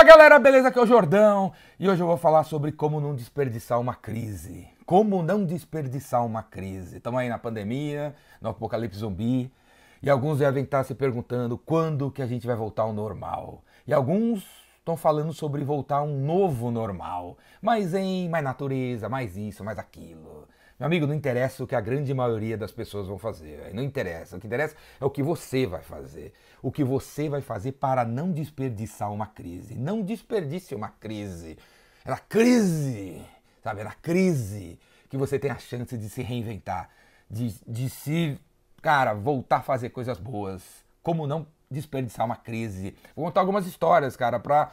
Fala galera, beleza? Aqui é o Jordão e hoje eu vou falar sobre como não desperdiçar uma crise. Como não desperdiçar uma crise. Estamos aí na pandemia, no apocalipse zumbi e alguns devem estar se perguntando quando que a gente vai voltar ao normal. E alguns estão falando sobre voltar a um novo normal, mais em mais natureza, mais isso, mais aquilo. Meu amigo, não interessa o que a grande maioria das pessoas vão fazer. Não interessa. O que interessa é o que você vai fazer. O que você vai fazer para não desperdiçar uma crise. Não desperdice uma crise. É na crise, sabe? É na crise que você tem a chance de se reinventar, de, de se, cara, voltar a fazer coisas boas. Como não desperdiçar uma crise. Vou contar algumas histórias, cara, para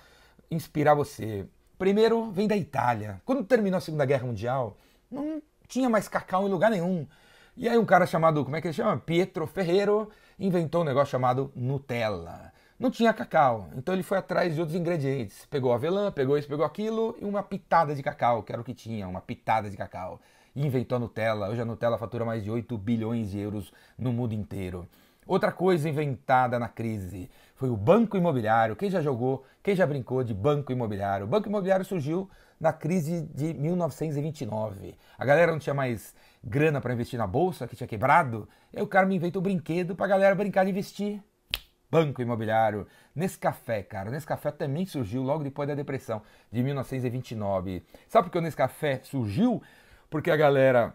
inspirar você. Primeiro, vem da Itália. Quando terminou a Segunda Guerra Mundial, não tinha mais cacau em lugar nenhum. E aí um cara chamado, como é que ele chama? Pietro Ferreiro, inventou um negócio chamado Nutella. Não tinha cacau, então ele foi atrás de outros ingredientes. Pegou avelã, pegou isso, pegou aquilo e uma pitada de cacau, que era o que tinha, uma pitada de cacau. E inventou a Nutella. Hoje a Nutella fatura mais de 8 bilhões de euros no mundo inteiro. Outra coisa inventada na crise foi o banco imobiliário. Quem já jogou, quem já brincou de banco imobiliário? O banco imobiliário surgiu na crise de 1929. A galera não tinha mais grana para investir na bolsa, que tinha quebrado. E aí o cara me inventou um brinquedo para a galera brincar de investir. Banco imobiliário, Nescafé, cara. Nescafé também surgiu logo depois da depressão de 1929. Sabe por que o Nescafé surgiu? Porque a galera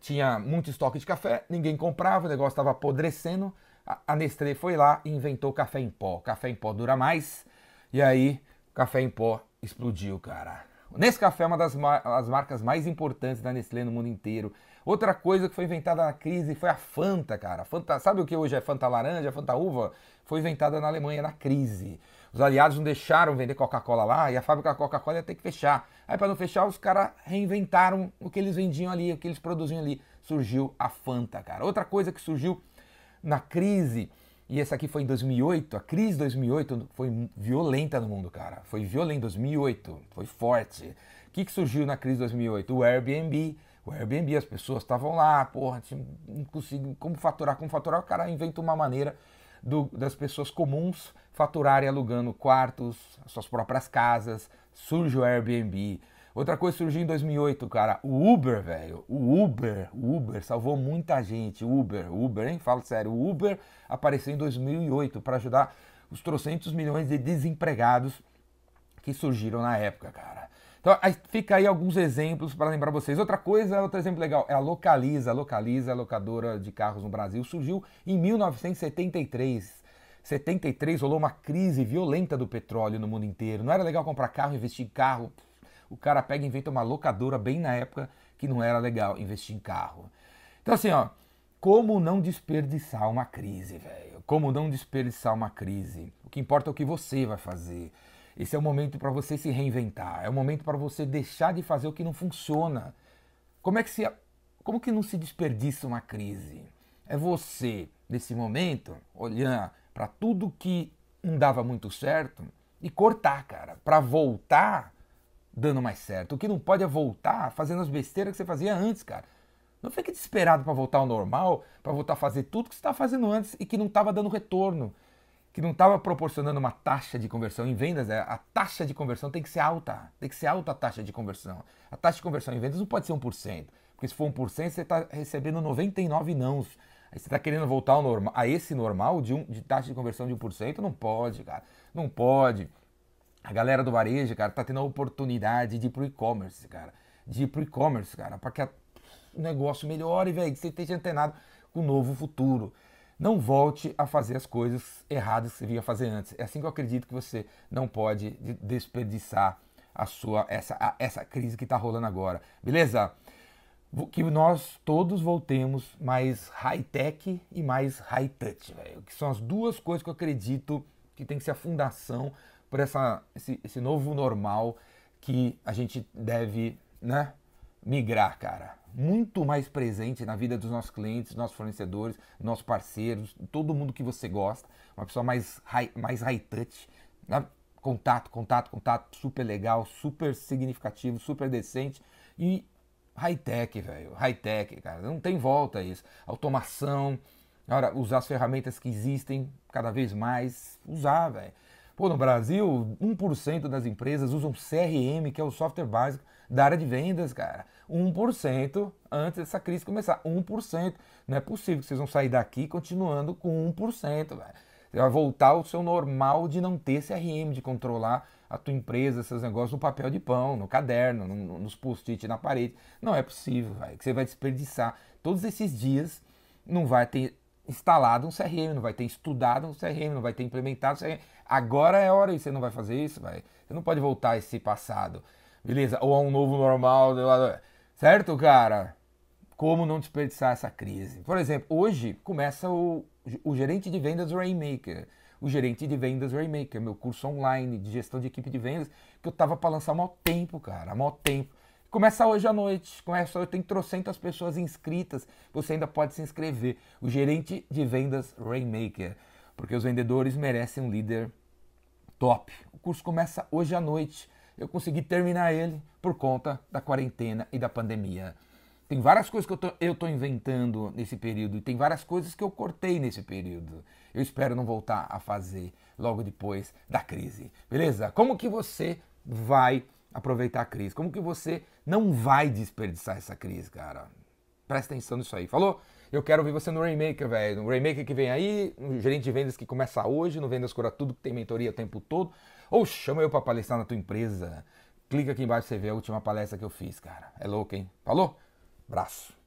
tinha muito estoque de café, ninguém comprava, o negócio estava apodrecendo. A Nestlé foi lá e inventou café em pó. Café em pó dura mais. E aí, café em pó explodiu, cara. Nescafé é uma das mar as marcas mais importantes da Nestlé no mundo inteiro. Outra coisa que foi inventada na crise foi a Fanta, cara. Fanta, sabe o que hoje é Fanta laranja, Fanta uva? Foi inventada na Alemanha na crise. Os aliados não deixaram vender Coca-Cola lá e a fábrica Coca-Cola ia ter que fechar. Aí para não fechar, os caras reinventaram o que eles vendiam ali, o que eles produziam ali. Surgiu a Fanta, cara. Outra coisa que surgiu na crise e essa aqui foi em 2008. A crise de 2008 foi violenta no mundo, cara. Foi violenta em 2008. Foi forte. O que, que surgiu na crise de 2008? O Airbnb. O Airbnb, as pessoas estavam lá, porra, não consigo como faturar, como faturar. O cara inventa uma maneira do, das pessoas comuns faturarem alugando quartos, suas próprias casas. Surge o Airbnb. Outra coisa surgiu em 2008, cara. O Uber, velho. O Uber, o Uber salvou muita gente. Uber, Uber, hein? Falo sério. O Uber apareceu em 2008 para ajudar os trocentos milhões de desempregados que surgiram na época, cara. Então, aí fica aí alguns exemplos para lembrar vocês. Outra coisa, outro exemplo legal, é a Localiza. Localiza, locadora de carros no Brasil, surgiu em 1973. 73 rolou uma crise violenta do petróleo no mundo inteiro. Não era legal comprar carro, investir em carro o cara pega e inventa uma locadora bem na época que não era legal investir em carro. Então assim, ó, como não desperdiçar uma crise, velho? Como não desperdiçar uma crise? O que importa é o que você vai fazer. Esse é o momento para você se reinventar. É o momento para você deixar de fazer o que não funciona. Como é que se como que não se desperdiça uma crise? É você nesse momento olhar para tudo que não dava muito certo e cortar, cara, para voltar dando mais certo. O que não pode é voltar fazendo as besteiras que você fazia antes, cara. Não fique desesperado para voltar ao normal, para voltar a fazer tudo que você estava fazendo antes e que não estava dando retorno, que não estava proporcionando uma taxa de conversão em vendas. É, a taxa de conversão tem que ser alta, tem que ser alta a taxa de conversão. A taxa de conversão em vendas não pode ser 1%, porque se for 1%, você está recebendo 99 nãos. Aí você está querendo voltar ao normal, a esse normal de, um, de taxa de conversão de 1%? Não pode, cara. Não pode. A galera do varejo, cara, tá tendo a oportunidade de ir pro e-commerce, cara. De ir pro e-commerce, cara, para que o negócio melhore, velho, que você esteja antenado com o novo futuro. Não volte a fazer as coisas erradas que você vinha fazer antes. É assim que eu acredito que você não pode desperdiçar a sua essa, a, essa crise que está rolando agora. Beleza? Que nós todos voltemos mais high-tech e mais high-touch, velho. Que são as duas coisas que eu acredito que tem que ser a fundação por essa, esse, esse novo normal que a gente deve né, migrar, cara. Muito mais presente na vida dos nossos clientes, nossos fornecedores, nossos parceiros, todo mundo que você gosta. Uma pessoa mais high, mais high touch. Né? Contato, contato, contato super legal, super significativo, super decente. E high-tech, velho. High-tech, cara. Não tem volta isso. Automação. Agora, usar as ferramentas que existem cada vez mais. Usar, velho Pô, no Brasil, 1% das empresas usam CRM, que é o software básico da área de vendas, cara. 1% antes dessa crise começar. 1%. Não é possível que vocês vão sair daqui continuando com 1%, velho. Você vai voltar ao seu normal de não ter CRM, de controlar a tua empresa, esses negócios no papel de pão, no caderno, no, nos post-it na parede. Não é possível, velho. Que você vai desperdiçar todos esses dias, não vai ter instalado um CRM, não vai ter estudado um CRM, não vai ter implementado um CRM. Agora é hora e você não vai fazer isso, vai. Você não pode voltar a esse passado, beleza? Ou a um novo normal, certo, cara? Como não desperdiçar essa crise? Por exemplo, hoje começa o, o gerente de vendas Rainmaker. O gerente de vendas Rainmaker, meu curso online de gestão de equipe de vendas, que eu tava para lançar há maior tempo, cara, há maior tempo. Começa hoje à noite. Começa hoje, tem trocentas pessoas inscritas. Você ainda pode se inscrever. O gerente de vendas Rainmaker. Porque os vendedores merecem um líder top. O curso começa hoje à noite. Eu consegui terminar ele por conta da quarentena e da pandemia. Tem várias coisas que eu tô inventando nesse período e tem várias coisas que eu cortei nesse período. Eu espero não voltar a fazer logo depois da crise. Beleza? Como que você vai aproveitar a crise? Como que você não vai desperdiçar essa crise, cara? Presta atenção nisso aí. Falou? Eu quero ver você no Rainmaker, velho. No Rainmaker que vem aí, no gerente de vendas que começa hoje, no Vendas Cura Tudo, que tem mentoria o tempo todo. Ou chama eu para palestrar na tua empresa. Clica aqui embaixo pra você ver a última palestra que eu fiz, cara. É louco, hein? Falou? Braço.